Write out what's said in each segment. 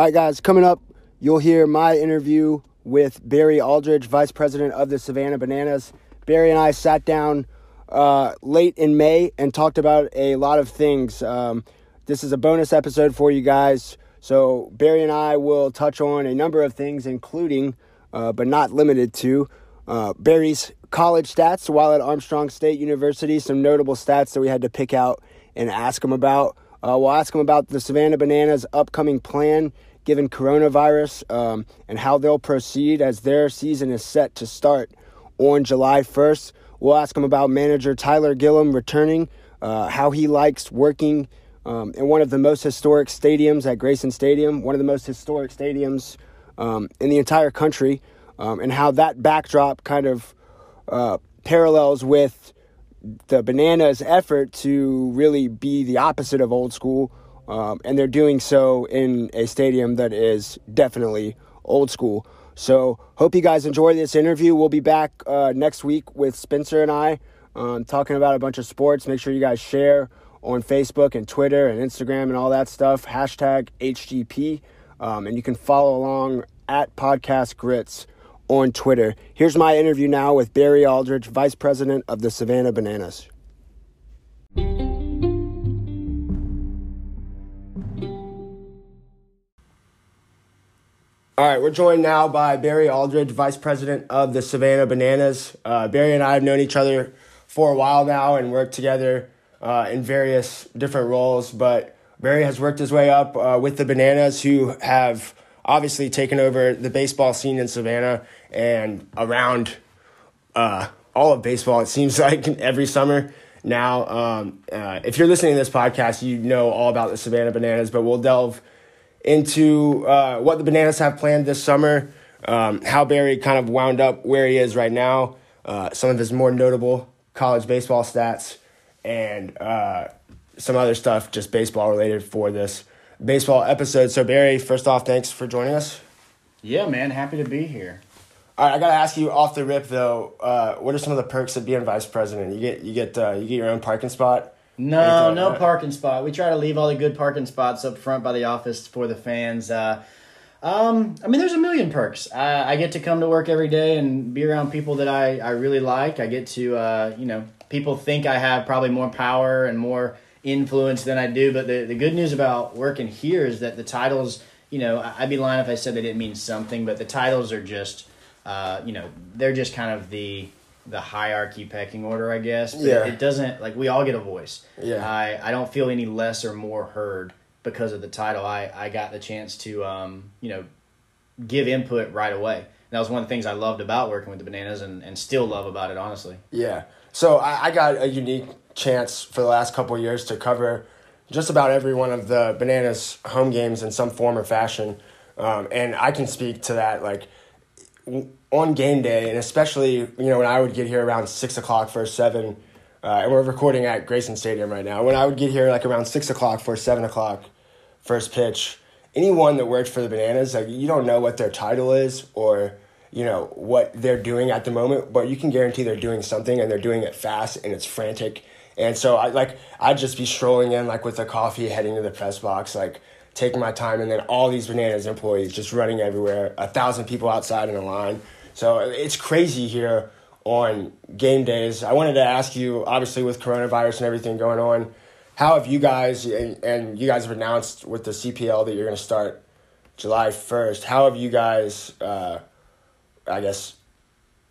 All right, guys, coming up, you'll hear my interview with Berry Aldridge, Vice President of the Savannah Bananas. Berry and I sat down uh, late in May and talked about a lot of things. Um, this is a bonus episode for you guys. So, Berry and I will touch on a number of things, including, uh, but not limited to, uh, Berry's college stats while at Armstrong State University, some notable stats that we had to pick out and ask him about. Uh, we'll ask him about the Savannah Bananas' upcoming plan given coronavirus um, and how they'll proceed as their season is set to start on July 1st. We'll ask him about manager Tyler Gillum returning, uh, how he likes working um, in one of the most historic stadiums at Grayson Stadium, one of the most historic stadiums um, in the entire country, um, and how that backdrop kind of uh, parallels with the Bananas' effort to really be the opposite of old school, um, and they're doing so in a stadium that is definitely old school. So, hope you guys enjoy this interview. We'll be back uh, next week with Spencer and I um, talking about a bunch of sports. Make sure you guys share on Facebook and Twitter and Instagram and all that stuff. Hashtag HGP. Um, and you can follow along at Podcast Grits on Twitter. Here's my interview now with Berry Aldridge, Vice President of the Savannah Bananas. All right, we're joined now by Berry Aldridge, Vice President of the Savannah Bananas. Uh, Berry and I have known each other for a while now and worked together uh, in various different roles, but Berry has worked his way up uh, with the Bananas, who have obviously taken over the baseball scene in Savannah and around uh, all of baseball. It seems like every summer now. Um, uh, if you're listening to this podcast, you know all about the Savannah Bananas, but we'll delve into uh, what the Bananas have planned this summer, um, how Berry kind of wound up where he is right now, uh, some of his more notable college baseball stats, and uh, some other stuff just baseball related for this baseball episode. So, Berry, first off, thanks for joining us. Yeah, man, happy to be here. All right, I gotta ask you off the rip though. Uh, what are some of the perks of being vice president? You get you get uh, you get your own parking spot. No, no parking spot. We try to leave all the good parking spots up front by the office for the fans. Uh, um, I mean, there's a million perks. I, I, get to come to work every day and be around people that I, I really like. I get to, uh, you know, people think I have probably more power and more influence than I do. But the, the good news about working here is that the titles, you know, I'd be lying if I said they didn't mean something, but the titles are just, uh, you know, they're just kind of the the hierarchy pecking order, I guess. But yeah. It, it doesn't like we all get a voice. Yeah. I I don't feel any less or more heard because of the title. I I got the chance to um you know give input right away. And that was one of the things I loved about working with the bananas and, and still love about it honestly. Yeah. So I, I got a unique chance for the last couple years to cover just about every one of the bananas home games in some form or fashion. Um, and I can speak to that like on game day, and especially you know when I would get here around six o'clock for seven, uh, and we're recording at Grayson Stadium right now. When I would get here like around six o'clock for seven o'clock first pitch, anyone that worked for the Bananas, like you don't know what their title is or you know what they're doing at the moment, but you can guarantee they're doing something and they're doing it fast and it's frantic. And so I like I'd just be strolling in like with a coffee, heading to the press box, like taking my time, and then all these bananas employees just running everywhere, a thousand people outside in a line. So it's crazy here on game days. I wanted to ask you, obviously with coronavirus and everything going on, how have you guys and, and you guys have announced with the CPL that you're going to start July first? How have you guys, uh, I guess,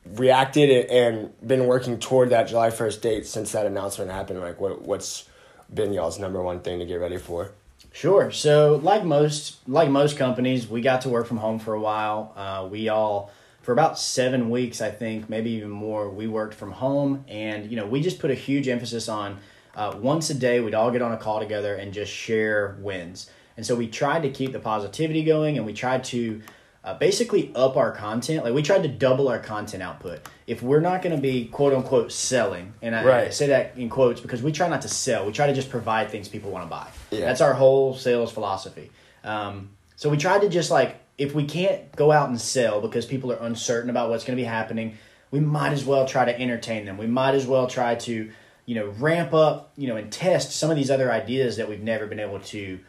reacted and been working toward that July first date since that announcement happened? Like, what what's been y'all's number one thing to get ready for? Sure. So, like most like most companies, we got to work from home for a while. Uh, we all for about seven weeks, I think, maybe even more, we worked from home, and you know, we just put a huge emphasis on uh, once a day we'd all get on a call together and just share wins. And so we tried to keep the positivity going, and we tried to uh, basically up our content. Like we tried to double our content output. If we're not going to be quote unquote selling, and I, right. I, say that in quotes because we try not to sell, we try to just provide things people want to buy. Yeah. That's our whole sales philosophy. Um, so we tried to just like if we can't go out and sell because people are uncertain about what's going to be happening, we might as well try to entertain them. We might as well try to, you know, ramp up, you know, and test some of these other ideas that we've never been able to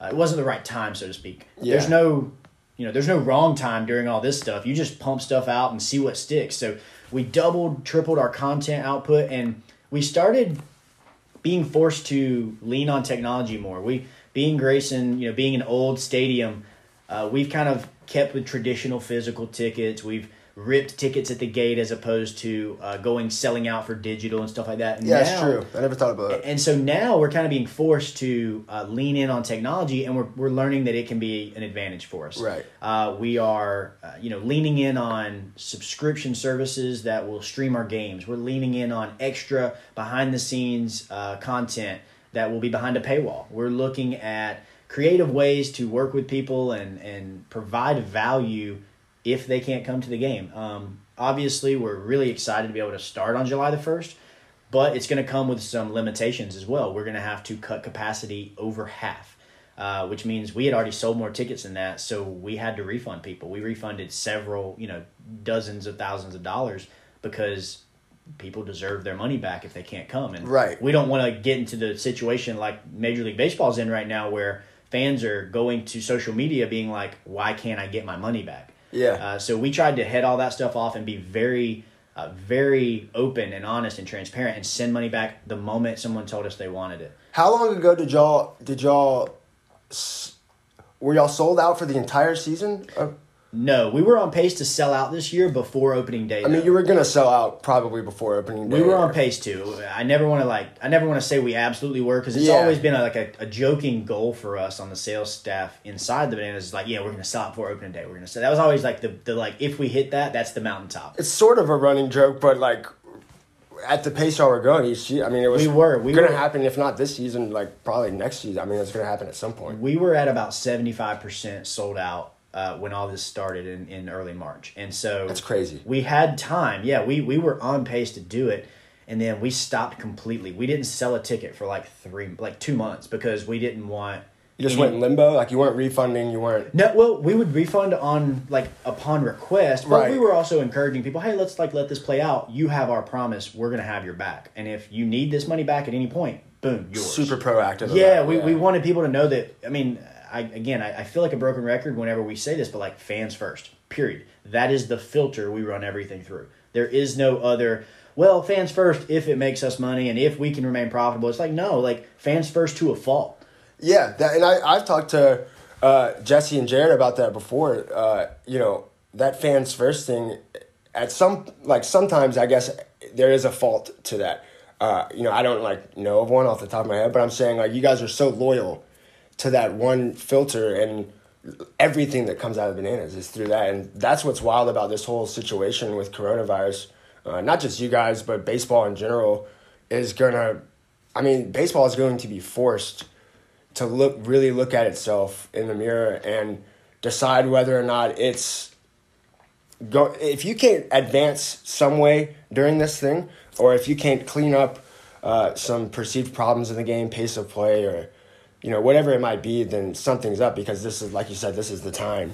uh, it wasn't the right time, so to speak. Yeah. There's no, you know, there's no wrong time during all this stuff. You just pump stuff out and see what sticks. So we doubled, tripled our content output, and we started being forced to lean on technology more. We being Grayson, you know, being an old stadium, uh, we've kind of kept with traditional physical tickets. We've ripped tickets at the gate as opposed to uh, going selling out for digital and stuff like that. And Yeah, now- true. I never thought about it. and so now we're kind of being forced to uh, lean in on technology, and we're, we're learning that it can be an advantage for us. Right. Uh, we are, uh, you know, leaning in on subscription services that will stream our games. We're leaning in on extra behind the scenes uh, content that will be behind a paywall. We're looking at creative ways to work with people and and provide value if they can't come to the game. Um, obviously, we're really excited to be able to start on July the first but it's going to come with some limitations as well. We're going to have to cut capacity over half, uh, which means we had already sold more tickets than that, so we had to refund people. We refunded several, you know, dozens of thousands of dollars because people deserve their money back if they can't come. And Right. we don't want to get into the situation like Major League Baseball's in right now, where fans are going to social media being like, "Why can't I get my money back?" Yeah. Uh, so we tried to head all that stuff off and be very, uh, very open and honest and transparent, and send money back the moment someone told us they wanted it. How long ago did y'all did y'all were y'all sold out for the entire season? Uh, No, we were on pace to sell out this year before opening day. I mean, though. you were gonna sell out probably before opening day. we were on pace to. I never want to like. I never want to say we absolutely were because it's Yeah. always been a, like a, a joking goal for us on the sales staff inside the bananas. Is like, yeah, we're going to sell out before opening day. We're going to sell. That was always like the, the like if we hit that, that's the mountaintop. It's sort of a running joke, but like at the pace y'all were going each year, I mean, it was We were, we gonna happen if not this season, like probably next season. I mean, it's gonna happen at some point. We were at about seventy five percent sold out uh, when all this started in, in early March, and so That's crazy. We had time, yeah. We we were on pace to do it, and then we stopped completely. We didn't sell a ticket for like three, like two months because we didn't want. You just any- went in limbo, like you weren't refunding, you weren't. No, well, we would refund on like upon request, but Right. we were also encouraging people, hey, let's like let this play out. You have our promise. We're gonna have your back, and if you need this money back at any point, boom, yours. Super proactive. Yeah, we, we wanted people to know that. I mean, I again, I, I feel like a broken record whenever we say this, but like fans first. Period. That is the filter we run everything through. There is no other. Well, fans first if it makes us money and if we can remain profitable. It's like no, like fans first to a fault. Yeah, that, and I, I've talked to uh, Jesse and Jared about that before. Uh, you know, that fans first thing, at some, like sometimes I guess there is a fault to that. Uh, you know, I don't like know of one off the top of my head, but I'm saying like you guys are so loyal to that one filter and everything that comes out of bananas is through that. And that's what's wild about this whole situation with coronavirus. Uh, not just you guys, but baseball in general is gonna, I mean, baseball is going to be forced to look really look at itself in the mirror and decide whether or not it's go if you can't advance some way during this thing or if you can't clean up uh, some perceived problems in the game pace of play or you know whatever it might be then something's up because this is like you said this is the time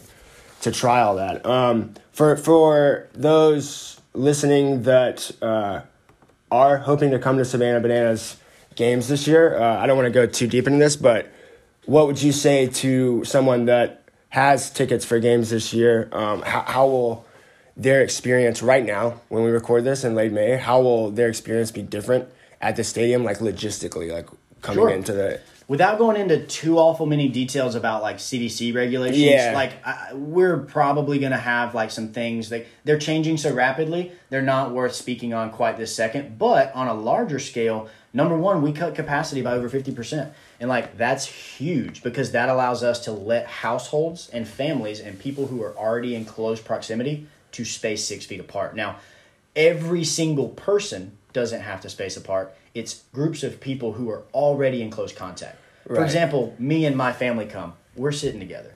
to try all that um, for for those listening that uh, are hoping to come to Savannah Bananas games this year. Uh, I don't want to go too deep into this, but what would you say to someone that has tickets for games this year? Um, how, how will their experience right now, when we record this in late May, how will their experience be different at the stadium, like logistically, like coming Sure. into the Without going into too awful many details about like CDC regulations, Yeah. like I, we're probably going to have like some things that they're changing so rapidly, they're not worth speaking on quite this second. But on a larger scale, number one, we cut capacity by over 50%. And like that's huge because that allows us to let households and families and people who are already in close proximity to space six feet apart. Now, every single person doesn't have to space apart. It's groups of people who are already in close contact. For example, me and my family come, we're sitting together.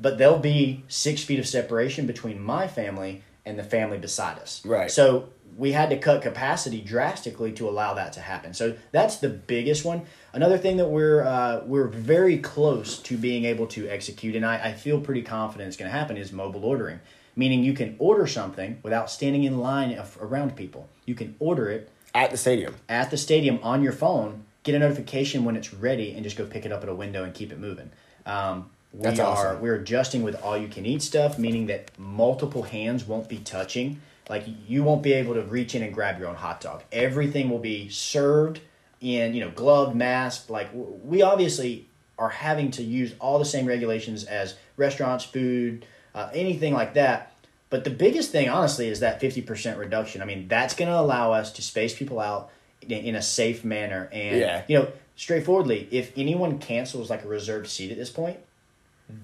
But there'll be six feet of separation between my family and the family beside us. Right. So we had to cut capacity drastically to allow that to happen. So that's the biggest one. Another thing that we're uh, we're very close to being able to execute, and I, I feel pretty confident it's going to happen, is mobile ordering. Meaning you can order something without standing in line of, around people. You can order it at the stadium. at the stadium on your phone, get a notification when it's ready, and just go pick it up at a window and keep it moving. Um, we That's are awesome. we're adjusting with all you can eat stuff, meaning that multiple hands won't be touching. Like you won't be able to reach in and grab your own hot dog. Everything will be served in you know gloved, masked. Like we obviously are having to use all the same regulations as restaurants, food, uh, anything like that. But the biggest thing, honestly, is that fifty percent reduction. I mean, that's going to allow us to space people out in, in a safe manner, and Yeah. you know, straightforwardly, if anyone cancels like a reserved seat at this point,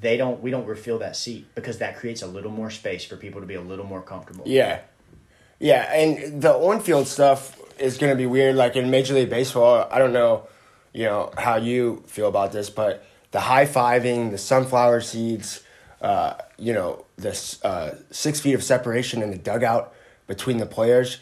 they don't we don't refill that seat because that creates a little more space for people to be a little more comfortable. Yeah. Yeah, and the on field stuff is going to be weird. Like in Major League Baseball, I don't know, you know, how you feel about this, but the high fiving, the sunflower seeds, uh, you know, this uh, six feet of separation in the dugout between the players,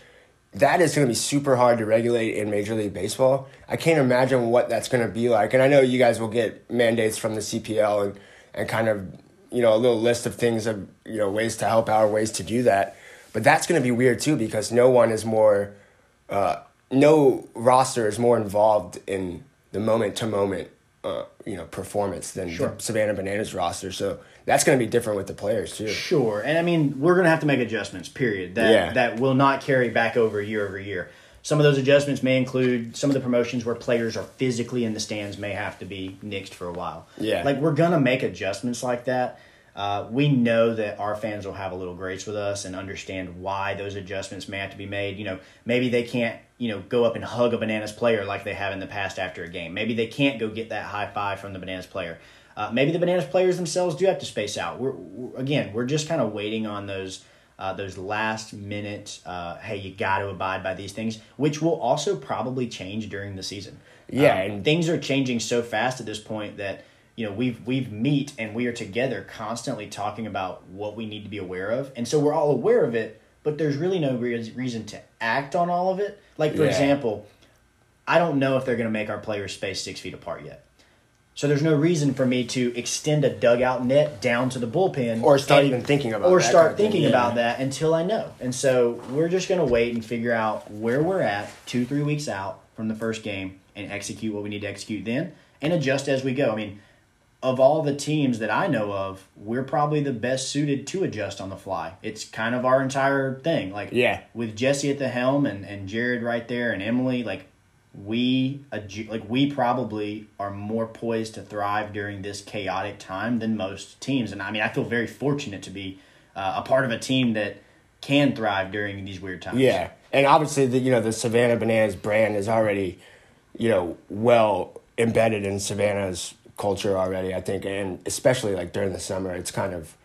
that is going to be super hard to regulate in Major League Baseball. I can't imagine what that's going to be like. And I know you guys will get mandates from the CPL and, and kind of, you know, a little list of things of, you know, ways to help out, ways to do that. But that's going to be weird too because no one is more, uh, no roster is more involved in the moment to moment, uh, you know, performance than Sure. the Savannah Bananas roster. So that's going to be different with the players too. Sure, and I mean we're going to have to make adjustments. Period. That Yeah. that will not carry back over year over year. Some of those adjustments may include some of the promotions where players are physically in the stands may have to be nixed for a while. Yeah. like we're gonna make adjustments like that. Uh, we know that our fans will have a little grace with us and understand why those adjustments may have to be made. You know, maybe they can't, you know, go up and hug a bananas player like they have in the past after a game. Maybe they can't go get that high five from the bananas player. Uh, maybe the bananas players themselves do have to space out. We're, we're again, we're just kind of waiting on those uh, those last minute. Uh, hey, you got to abide by these things, which will also probably change during the season. Yeah, Um, and- things are changing so fast at this point that you know we've we've meet and we are together constantly talking about what we need to be aware of, and so we're all aware of it. But there's really no re- reason to act on all of it. Like for Yeah. example, I don't know if they're going to make our players space six feet apart yet. So there's no reason for me to extend a dugout net down to the bullpen, Or start and- even thinking about or that start thinking yeah. about that until I know. And so we're just going to wait and figure out where we're at two three weeks out from the first game and execute what we need to execute then and adjust as we go. I mean, of all the teams that I know of, we're probably the best suited to adjust on the fly. It's kind of our entire thing. Like Yeah. with Jesse at the helm and, and Jared right there and Emily, like we like we probably are more poised to thrive during this chaotic time than most teams. And I mean, I feel very fortunate to be uh, a part of a team that can thrive during these weird times. Yeah, and obviously the you know the Savannah Bananas brand is already, you know, well embedded in Savannah's culture already. I think, and especially like during the summer, it's kind of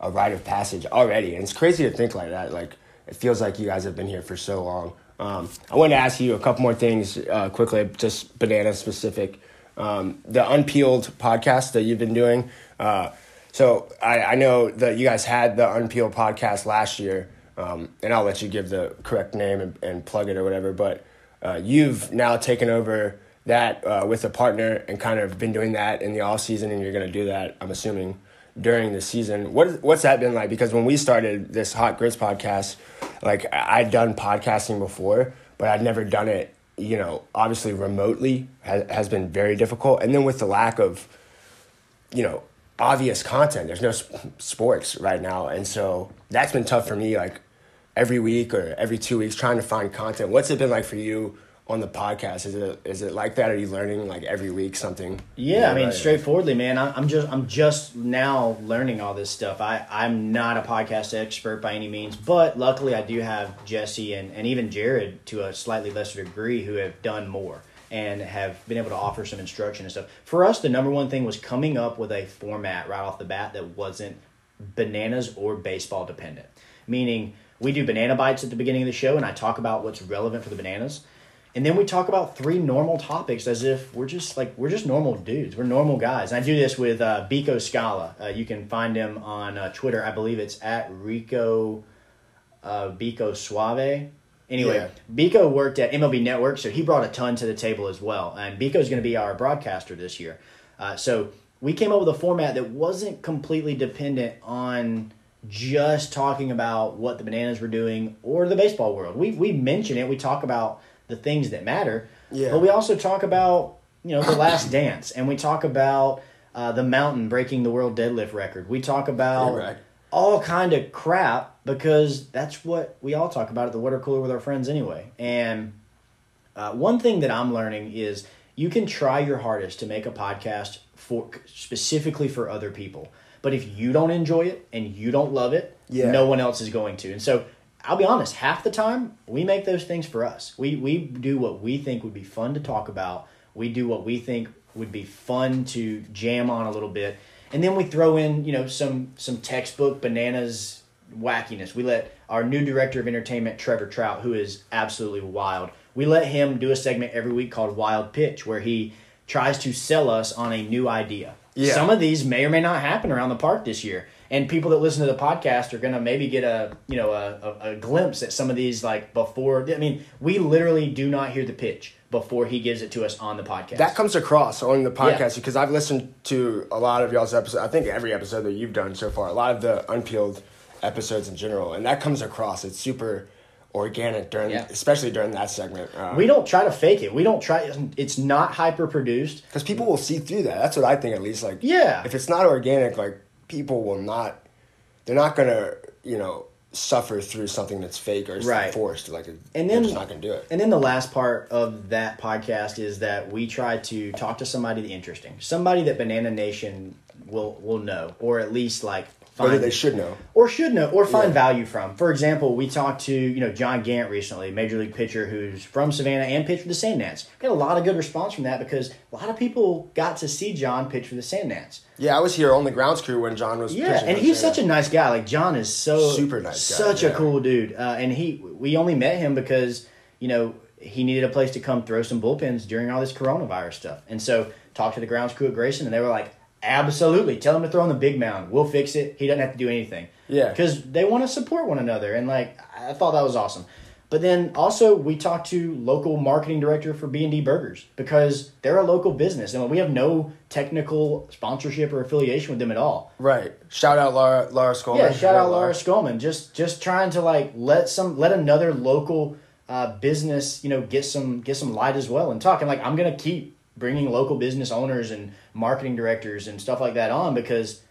a rite of passage already. And it's crazy to think like that. Like it feels like you guys have been here for so long. Um, I wanted to ask you a couple more things uh, quickly, just banana specific. Um, the Unpeeled podcast that you've been doing. Uh, so I, I know that you guys had the Unpeeled podcast last year, um, and I'll let you give the correct name and, and plug it or whatever. But uh, you've now taken over that uh, with a partner and kind of been doing that in the off season, and you're going to do that. I'm assuming during the season. What what's that been like? Because when we started this Hot Grits podcast, like I'd done podcasting before, but I'd never done it. You know, obviously remotely has, has been very difficult, and then with the lack of you know obvious content there's no sp- sports right now and so that's been tough for me like every week or every two weeks trying to find content what's it been like for you on the podcast is it is it like that are you learning like every week something Yeah, I mean, Right. straightforwardly, man. I- I'm just, I'm just now learning all this stuff. I, I'm not a podcast expert by any means, but luckily, I do have Jesse and, and even Jared to a slightly lesser degree who have done more and have been able to offer some instruction and stuff. For us, the number one thing was coming up with a format right off the bat that wasn't bananas or baseball dependent. Meaning, we do banana bites at the beginning of the show, and I talk about what's relevant for the bananas. And then we talk about three normal topics as if we're just like we're just normal dudes. We're normal guys. And I do this with uh, Biko Skalla. Uh, you can find him on uh, Twitter. I believe it's at Rico uh, Biko Suave. Anyway, Yeah. Biko worked at MLB Network, so he brought a ton to the table as well. And Biko is going to be our broadcaster this year. Uh, so we came up with a format that wasn't completely dependent on just talking about what the bananas were doing or the baseball world. We we mention it. We talk about the things that matter. Yeah. But we also talk about you know the Last Dance, and we talk about uh, the mountain breaking the world deadlift record. We talk about right. all kind of crap because that's what we all talk about at the water cooler with our friends anyway. And uh, one thing that I'm learning is you can try your hardest to make a podcast for specifically for other people, but if you don't enjoy it and you don't love it, Yeah. no one else is going to. And so I'll be honest, half the time we make those things for us. We we do what we think would be fun to talk about. We do what we think would be fun to jam on a little bit. And then we throw in, you know, some some textbook bananas wackiness. We let our new director of entertainment, Trevor Trout, who is absolutely wild, we let him do a segment every week called Wild Pitch, where he tries to sell us on a new idea. Yeah. Some of these may or may not happen around the park this year. And people that listen to the podcast are gonna maybe get a you know a, a, a glimpse at some of these like before. I mean, we literally do not hear the pitch before he gives it to us on the podcast. That comes across on the podcast Yeah. because I've listened to a lot of y'all's episodes. I think every episode that you've done so far, a lot of the unpeeled episodes in general, and that comes across. It's super organic during, Yeah. especially during that segment. Uh, we don't try to fake it. We don't try. It's not hyper produced. because people will see through that. That's what I think, at least. Like, Yeah. if it's not organic, like people will not. They're not gonna, you know, suffer through something that's fake or Right. forced. Like, And they're then just not gonna do it. And then the last part of that podcast is that we try to talk to somebody interesting, somebody that Banana Nation will will know, or at least like Or that they should know. or should know or find Yeah. value from. For example, we talked to you know John Gant recently, major league pitcher who's from Savannah and pitched for the Sand Gnats. Got a lot of good response from that because a lot of people got to see John pitch for the Sand Gnats. Yeah, I was here on the grounds crew when John was. Yeah, pitching and he's such a nice guy. Like John is so Super nice guy, such a yeah. cool dude. Uh, and he, we only met him because you know he needed a place to come throw some bullpens during all this coronavirus stuff. And so talked to the grounds crew at Grayson, and they were like, "Absolutely, tell him to throw on the big mound. We'll fix it. He doesn't have to do anything." Yeah. because they want to support one another, and like I thought that was awesome. But then also we talked to local marketing director for B and D Burgers because they're a local business and we have no technical sponsorship or affiliation with them at all. Right. Shout out Laura Laura Skolman. Yeah, shout out Laura Skolman. Just just trying to like let some let another local uh, business you know get some get some light as well and talk. And like I'm gonna keep bringing local business owners and marketing directors and stuff like that on because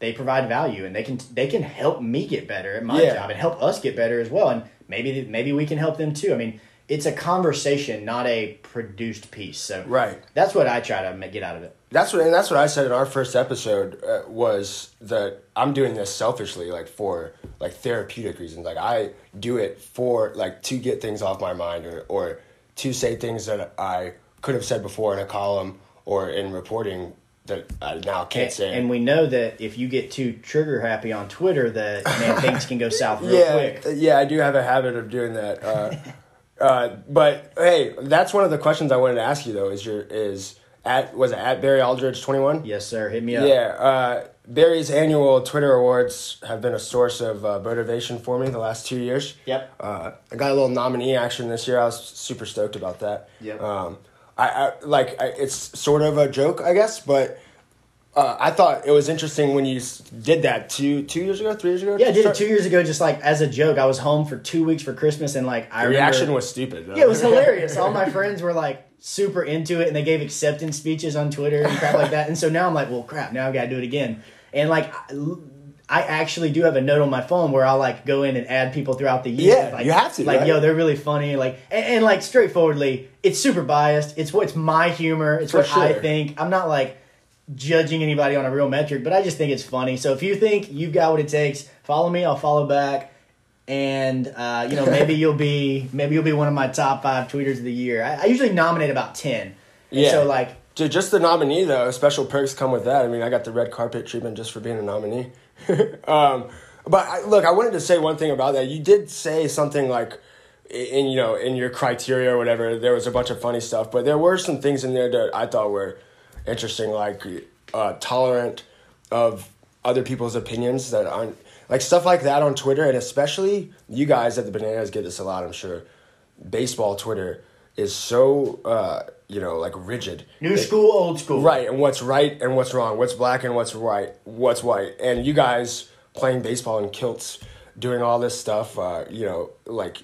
they provide value and they can they can help me get better at my Yeah. job and help us get better as well. And maybe maybe we can help them too. I mean, it's a conversation, not a produced piece. So Right. that's what I try to get out of it. That's what, and that's what I said in our first episode uh, was that I'm doing this selfishly, like for like therapeutic reasons. Like I do it for like to get things off my mind, or or to say things that I could have said before in a column or in reporting that I now can't And, say. and we know that if you get too trigger happy on Twitter, that man things can go south real yeah, quick. yeah, I do have a habit of doing that. Uh, uh, but hey, that's one of the questions I wanted to ask you though. Is your is at was it at Berry Aldridge twenty one? Yes, sir. Hit me up. Yeah, uh, Berry's annual Twitter awards have been a source of uh, motivation for me the last two years. Yep. Uh, I got a little nominee action this year. I was super stoked about that. Yep. Um, I, I like I, it's sort of a joke, I guess, but uh, I thought it was interesting when you did that two two years ago, three years ago. Yeah, I did it two years ago, just like as a joke. I was home for two weeks for Christmas, and like I The remember- reaction was stupid. Though. yeah, it was hilarious. All my friends were like super into it, and they gave acceptance speeches on Twitter and crap like that. And so now I'm like, well, crap, now I've got to do it again. And like, I- actually do have a note on my phone where I'll like go in and add people throughout the year. Yeah, like, you have to, Like, right? yo, they're really funny. Like, and, and like straightforwardly, it's super biased. It's what's my humor. It's For what I think. I'm not like judging anybody on a real metric, but I just think it's funny. So if you think you've got what it takes, follow me. I'll follow back, and uh, you know maybe you'll be maybe you'll be one of my top five tweeters of the year. I, I usually nominate about ten. And Yeah. So like Dude, just the nominee though, special perks come with that. I mean, I got the red carpet treatment just for being a nominee. um, but I, look, I wanted to say one thing about that. You did say something like, in you know, in your criteria or whatever, there was a bunch of funny stuff, but there were some things in there that I thought were interesting, like uh, tolerant of other people's opinions that aren't like stuff like that on Twitter, and especially you guys at the Bananas get this a lot, I'm sure. Baseball Twitter is so uh, you know like rigid. new It- school, old school. Right, and what's right and what's wrong, what's black and what's white, what's white, and you guys playing baseball in kilts, doing all this stuff, uh, you know, like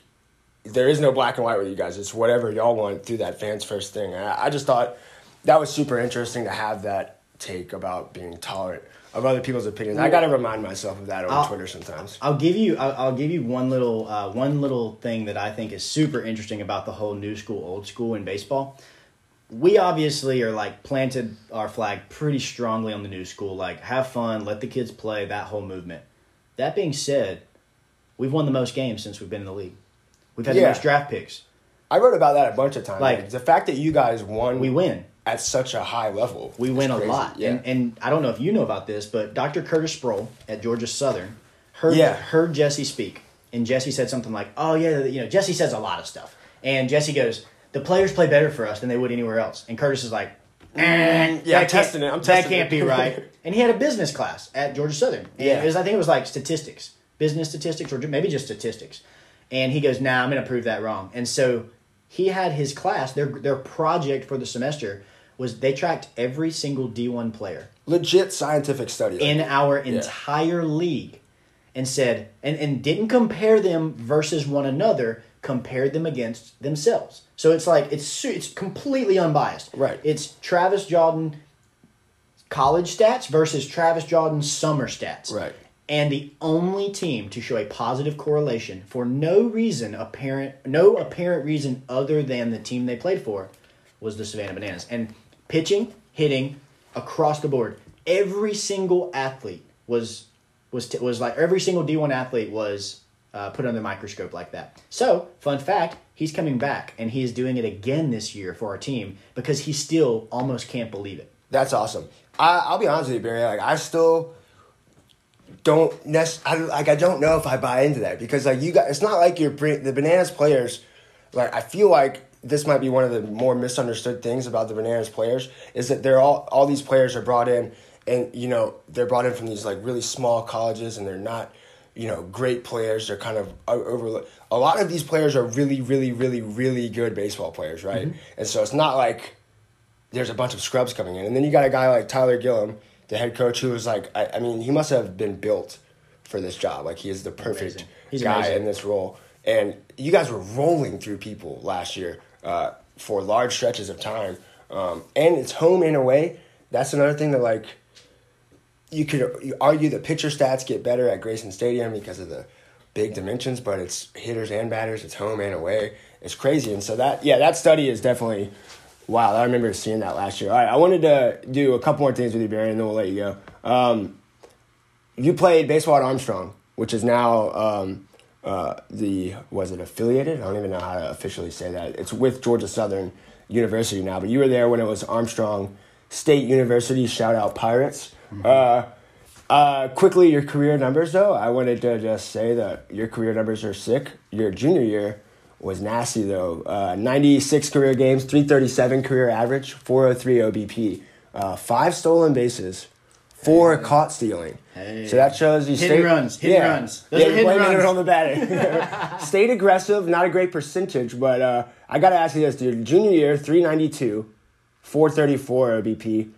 there is no black and white with you guys. It's whatever y'all want through that fans first thing. And I, I just thought that was super interesting to have that take about being tolerant of other people's opinions. I got to remind myself of that on I'll- Twitter sometimes. I'll give you I'll, I'll give you one little uh, one little thing that I think is super interesting about the whole new school old school in baseball. We obviously are like planted our flag pretty strongly on the new school like have fun, let the kids play, that whole movement. That being said, we've won the most games since we've been in the league. We've had the Yeah. most draft picks. I wrote about that a bunch of times. Like- Like, the fact that you guys won, We win. at such a high level. We win a lot. Yeah. And, and I don't know if you know about this, but Dr. Curtis Sproul at Georgia Southern heard Yeah. heard Jesse speak. And Jesse said something like, Oh yeah, you know, Jesse says a lot of stuff. And Jesse goes, The players play better for us than they would anywhere else. And Curtis is like, eh, yeah, I'm testing it. I'm testing it. that can't it." be right. And he had a business class at Georgia Southern. And Yeah. it was, I think it was like statistics, business statistics, or maybe just statistics. And he goes, Nah, I'm going to prove that wrong. And so he had his class, their their project for the semester was they tracked every single D1 player legit scientific study. in our entire league and said and, and didn't compare them versus one another, compared them against themselves. So it's like it's it's completely unbiased. Right. It's Travis Jordan college stats versus Travis Jordan's summer stats. Right. And the only team to show a positive correlation for no reason apparent no apparent reason other than the team they played for was the Savannah Bananas. And pitching, hitting across the board, every single athlete was was t- was like every single D1 athlete was uh, put under the microscope like that. So, fun fact, he's coming back and he is doing it again this year for our team because he still almost can't believe it. That's awesome. I, I'll be honest with you, Berry. Like I still don't nec- I, like I don't know if I buy into that because like you got it's not like you're the bananas players. Like I feel like this might be one of the more misunderstood things about the bananas players is that they're all all these players are brought in and you know they're brought in from these like really small colleges and they're not you know great players. They're kind of overlooked. A lot of these players are really really really really good baseball players, right? And so it's not like there's a bunch of scrubs coming in. And then you got a guy like Tyler Gillum, the head coach, who was like, I, I mean, he must have been built for this job. Like, he is the perfect guy amazing. in this role. And you guys were rolling through people last year uh, for large stretches of time. Um, and it's home in a way. That's another thing that, like, you could argue the pitcher stats get better at Grayson Stadium because of the big dimensions, but it's hitters and batters, it's home and away. It's crazy. And so that yeah, that study is definitely wow. I remember seeing that last year. All right, I wanted to do a couple more things with you, Berry, and then we'll let you go. Um, you played baseball at Armstrong, which is now um, uh, the was it affiliated? I don't even know how to officially say that. It's with Georgia Southern University now, but you were there when it was Armstrong State University. Shout out Pirates. Uh, uh, quickly, your career numbers though. I wanted to just say that your career numbers are sick. Your junior year was nasty though. Uh, 96 career games, 337 career average, 403 OBP, uh, five stolen bases, four caught stealing. Hey. So that shows you Hit stayed runs, hit and runs. Those yeah, are hit it runs. on the batting. stayed aggressive, not a great percentage, but uh, I got to ask you this, dude. Junior year, 392, 434 OBP,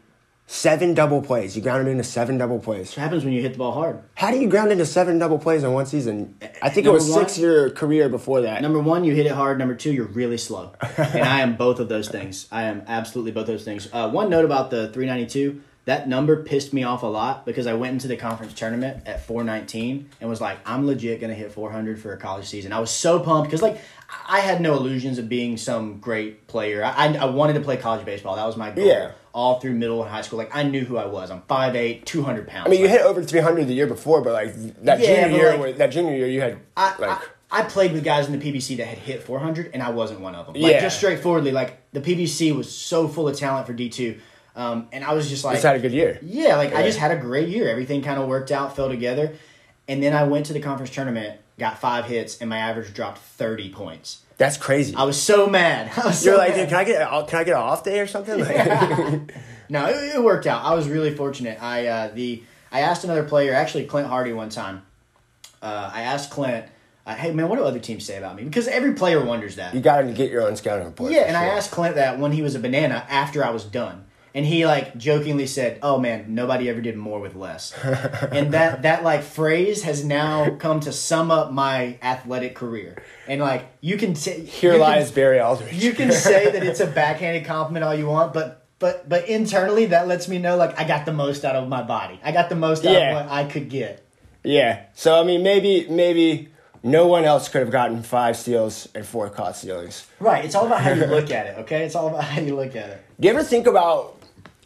seven double plays. You grounded into seven double plays. What happens when you hit the ball hard? How do you ground into seven double plays in one season? I think it was one- six year career before that. Number one, you hit it hard. Number two, you're really slow. and I am both of those things. I am absolutely both of those things. Uh, one note about the 392 that number pissed me off a lot because I went into the conference tournament at 419 and was like, I'm legit going to hit 400 for a college season. I was so pumped because, like, I had no illusions of being some great player. I, I, wanted to play college baseball. That was my goal. Yeah. All through middle and high school. Like, I knew who I was. I'm 5'8, 200 pounds. I mean, you Like, hit over 300 the year before, but like that Yeah, junior year, like, was- that junior year, you had I, like I, I played with guys in the PBC that had hit 400, and I wasn't one of them. Like, Yeah. just straightforwardly, like, the PBC was so full of talent for D2. Um, and I was just like, just had a good year. yeah, like, I just had a great year. Everything kind of worked out, fell together. And then I went to the conference tournament, got five hits, and my average dropped 30 points. That's crazy. I was so mad. I was You're like, mad. dude, can I get can I get an off day or something? Like, No, it, it worked out. I was really fortunate. I uh, the I asked another player, actually Clint Hardy, one time. Uh, I asked Clint, uh, "Hey man, what do other teams say about me?" Because every player wonders that. you got to get your own scouting report. Yeah, and I asked Clint that when he was a banana after I was done. And he like jokingly said, "Oh man, nobody ever did more with less." and that that like phrase has now come to sum up my athletic career. And like you can say Here you lies can, Berry Aldridge. you can say that it's a backhanded compliment all you want, but but but internally that lets me know like I got the most out of my body. I got the most out Yeah. of what I could get. Yeah. So I mean, maybe maybe no one else could have gotten five steals and four caught stealings. Right. It's all about how you look at it. Okay. It's all about how you look at it. Do you ever think about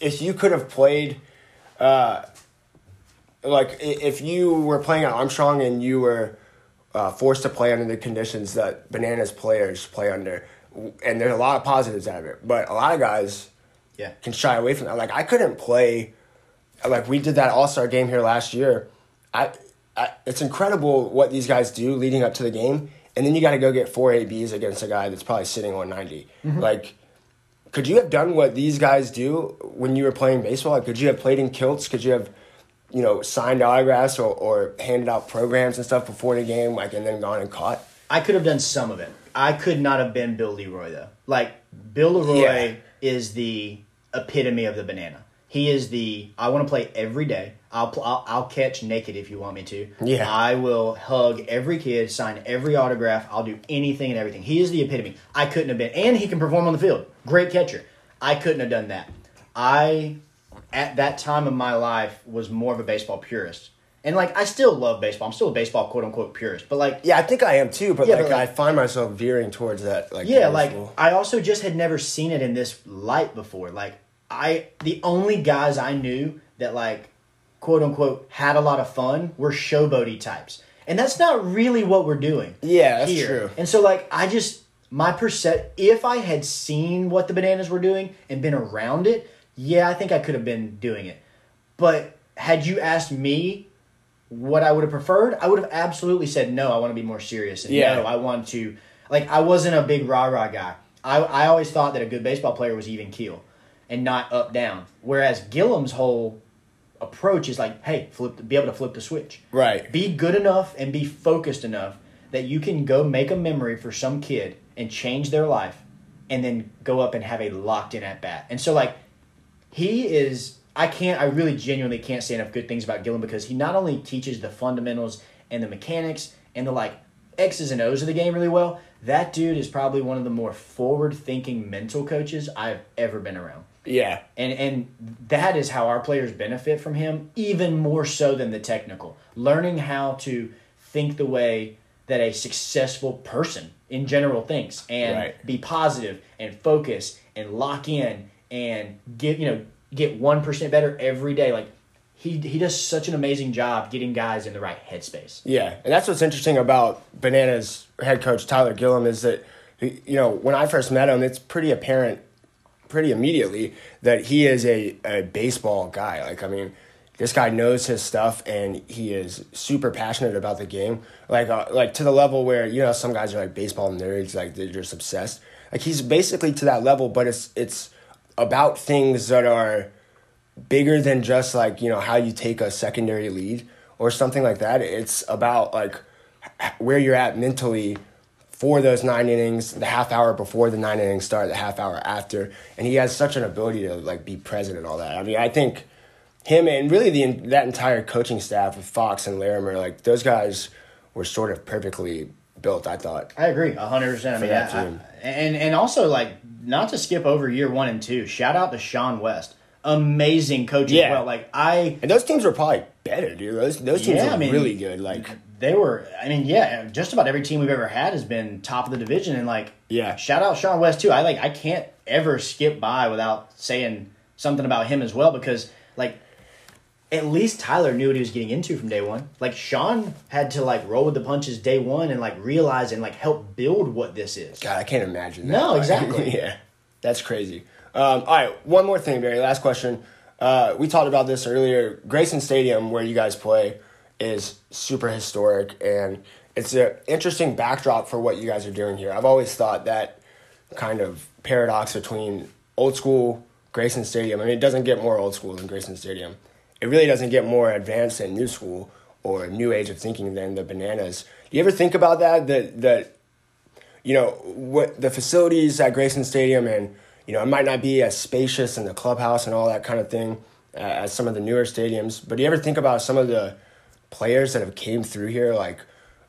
if you could have played, uh, like if you were playing at Armstrong and you were uh, forced to play under the conditions that Bananas players play under, and there's a lot of positives out of it, but a lot of guys Yeah. can shy away from that. Like I couldn't play, like we did that All Star game here last year. I, I, it's incredible what these guys do leading up to the game, and then you got to go get four ABs against a guy that's probably sitting on 90 Like, could you have done what these guys do when you were playing baseball? Like, could you have played in kilts? Could you have, you know, signed autographs or, or handed out programs and stuff before the game, like, and then gone and caught? I could have done some of it. I could not have been Bill Leroy though. Like Bill Leroy Yeah. is the epitome of the banana. He is the I want to play every day. I'll, I'll I'll catch naked if you want me to. Yeah. I will hug every kid, sign every autograph. I'll do anything and everything. He is the epitome. I couldn't have been, and he can perform on the field. Great catcher. I couldn't have done that. I at that time of my life was more of a baseball purist. And like I still love baseball. I'm still a baseball quote unquote purist. But like Yeah, I think I am too, but Yeah, like, but, like- I find myself veering towards that. Like, yeah like i also just had never seen it in this light before like i the only guys i knew that like quote unquote had a lot of fun were showboaty types and that's not really what we're doing Yeah, that's true. and so like i just my percent if i had seen what the bananas were doing and been around it yeah i think i could have been doing it but had you asked me what I would have preferred, I would have absolutely said no. I want to be more serious, and Yeah. no, I want to like I wasn't a big rah rah guy. I I always thought that a good baseball player was even keel, and not up down. Whereas Gillum's whole approach is like, hey, flip, be able to flip the switch, Right. Be good enough and be focused enough that you can go make a memory for some kid and change their life, and then go up and have a locked in at bat. And so like he is I can't I really genuinely can't say enough good things about Gillum because he not only teaches the fundamentals and the mechanics and the like X's and O's of the game really well, that dude is probably one of the more forward thinking mental coaches I've ever been around. Yeah. And and that is how our players benefit from him even more so than the technical. Learning how to think the way that a successful person in general thinks and Right. be positive and focus and lock in and get you know get 1% better every day like he he does such an amazing job getting guys in the right headspace. Yeah, and that's what's interesting about Bananas head coach Tyler Gillum is that you know when I first met him, it's pretty apparent, pretty immediately that he is a, a baseball guy. Like I mean, this guy knows his stuff and he is super passionate about the game. Like uh, like to the level where you know some guys are like baseball nerds, like they're just obsessed. Like he's basically to that level, but it's it's about things that are bigger than just like you know how you take a secondary lead or something like that it's about like where you're at mentally for those nine innings the half hour before the nine innings start the half hour after and he has such an ability to like be present and all that i mean i think him and really the that entire coaching staff with fox and larimer like those guys were sort of perfectly built i thought I agree, hundred percent. I mean, that I- I- and and also like not to skip over year one and two. Shout out to Sean West, amazing coach Yeah. well. Like I, and those teams were probably better dude those, those teams Yeah, were I mean, really good like they were. I mean, yeah, just about every team we've ever had has been top of the division, and like, Yeah. shout out Sean West too. I like I can't ever skip by without saying something about him as well because like. At least Tyler knew what he was getting into from day one. Like Sean had to like roll with the punches day one and like realize and like help build what this is. God, I can't imagine that. No, exactly. yeah, that's crazy. Um, all right, one more thing, Berry. Last question. Uh, we talked about this earlier. Grayson Stadium, where you guys play, is super historic, and it's an interesting backdrop for what you guys are doing here. I've always thought that kind of paradox between old school Grayson Stadium. I mean, it doesn't get more old school than Grayson Stadium. It really doesn't get more advanced and new school or new age of thinking than the Bananas. Do you ever think about that? That that you know what the facilities at Grayson Stadium and you know it might not be as spacious in the clubhouse and all that kind of thing uh, as some of the newer stadiums. But do you ever think about some of the players that have came through here, like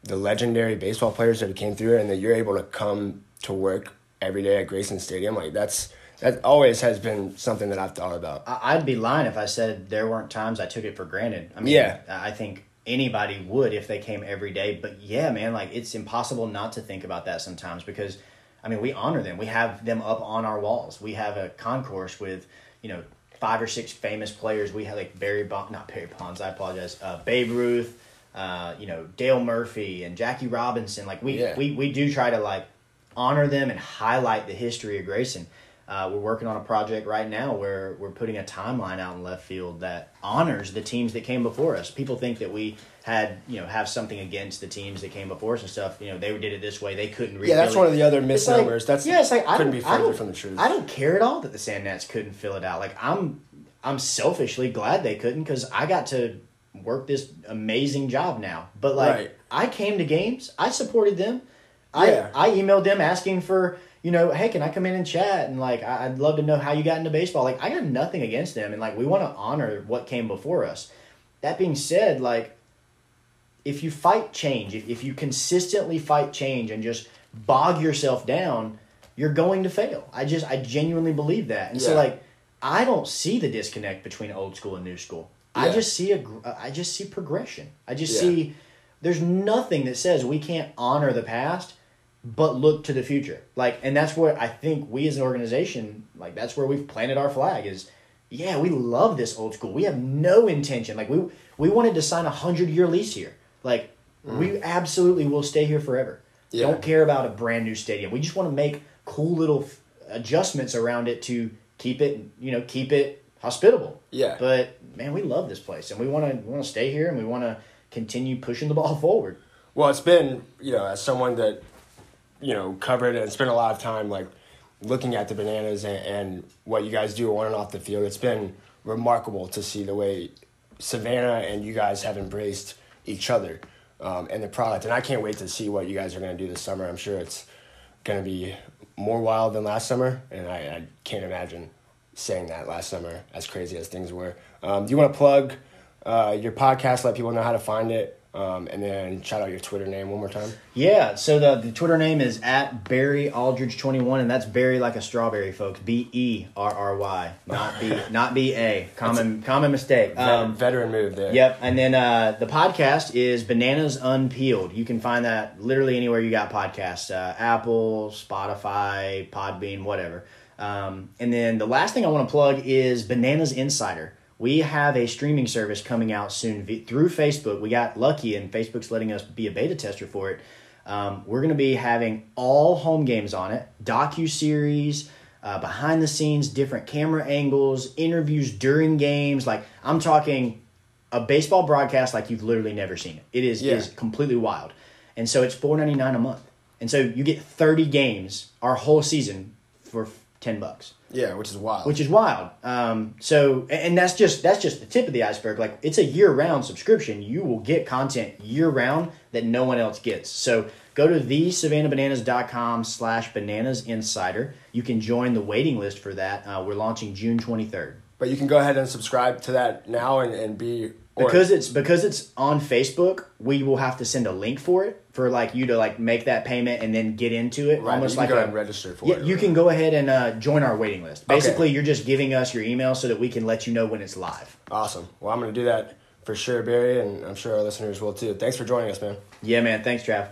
the legendary baseball players that have came through, and that you're able to come to work every day at Grayson Stadium? Like that's that always has been something that I've thought about. I'd be lying if I said there weren't times I took it for granted. I mean, Yeah. I think anybody would if they came every day. But yeah, man, like it's impossible not to think about that sometimes because, I mean, we honor them. We have them up on our walls. We have a concourse with, you know, five or six famous players. We had, like Barry Bonds, not Barry Bonds. I apologize. Uh, Babe Ruth, uh, you know, Dale Murphy and Jackie Robinson. Like we Yeah. we we do try to like honor them and highlight the history of Grayson. Uh, we're working on a project right now where we're putting a timeline out in left field that honors the teams that came before us. People think that we had, you know, have something against the teams that came before us and stuff. You know, they did it this way. They couldn't read. Yeah, that's one of the other misnomers. that's yeah, it's like I couldn't be further from the truth. I don't care at all that the Sand Gnats couldn't fill it out. Like I'm, I'm selfishly glad they couldn't because I got to work this amazing job now. But like Right. I came to games, I supported them. Yeah. I I emailed them asking for you know, hey, can I come in and chat? And like, I- I'd love to know how you got into baseball. Like, I got nothing against them, and like, we want to honor what came before us. That being said, like, if you fight change, if, if you consistently fight change and just bog yourself down, you're going to fail. I just, I genuinely believe that. And so, like, I don't see the disconnect between old school and new school. I just see a, I just see progression. I just Yeah. see there's nothing that says we can't honor the past but look to the future. Like, and that's where I think we as an organization, like, that's where we've planted our flag. Is yeah, we love this old school. We have no intention. Like, we we wanted to sign a hundred year lease here. Like, we absolutely will stay here forever. Mm. Yeah. Don't care about a brand new stadium. We just want to make cool little f- adjustments around it to keep it, you know, keep it hospitable. Yeah. But man, we love this place, and we want to we want to stay here, and we want to continue pushing the ball forward. Well, it's been, you know, as someone that, you know, covered and spent a lot of time like looking at the bananas and, and what you guys do on and off the field, it's been remarkable to see the way Savannah and you guys have embraced each other um, and the product. And I can't wait to see what you guys are going to do this summer. I'm sure it's going to be more wild than last summer, and I, I can't imagine saying that last summer as crazy as things were. Um, do you want to plug uh, your podcast, let people know how to find it, um, and then shout out your Twitter name one more time? Yeah, so the, the Twitter name is at Berry Aldridge twenty one, and that's Berry like a strawberry, folks. B E R R Y, not B, not B A. Common common mistake. Um, veteran move there. Yep, and then uh, the podcast is Bananas Unpeeled. You can find that literally anywhere you got podcasts: uh, Apple, Spotify, Podbean, whatever. Um, and then the last thing I want to plug is Bananas Insider. We have a streaming service coming out soon through Facebook. We got lucky, and Facebook's letting us be a beta tester for it. Um, we're going to be having all home games on it, docu series, uh, behind the scenes, different camera angles, interviews during games. Like I'm talking a baseball broadcast like you've literally never seen it. It is Yeah. is completely wild, and so it's four ninety nine a month, and so you get thirty games our whole season for ten bucks Yeah, which is wild. which is wild. Um, so, and that's just that's just the tip of the iceberg. Like it's a year round subscription. You will get content year round that no one else gets. So go to thesavannahbananas.com slash bananas insider. You can join the waiting list for that. Uh, we're launching June twenty third. but you can go ahead and subscribe to that now and, and be Because it's because it's on Facebook, we will have to send a link for it for like you to like make that payment and then get into it. Right, almost you can like go a, ahead and register for yeah, it. you can go ahead and uh, join our waiting list. Basically, you're just giving us your email so that we can let you know when it's live. Awesome. Well, I'm going to do that for sure, Berry, and I'm sure our listeners will too. Thanks for joining us, man. Yeah, man. Thanks, Trav.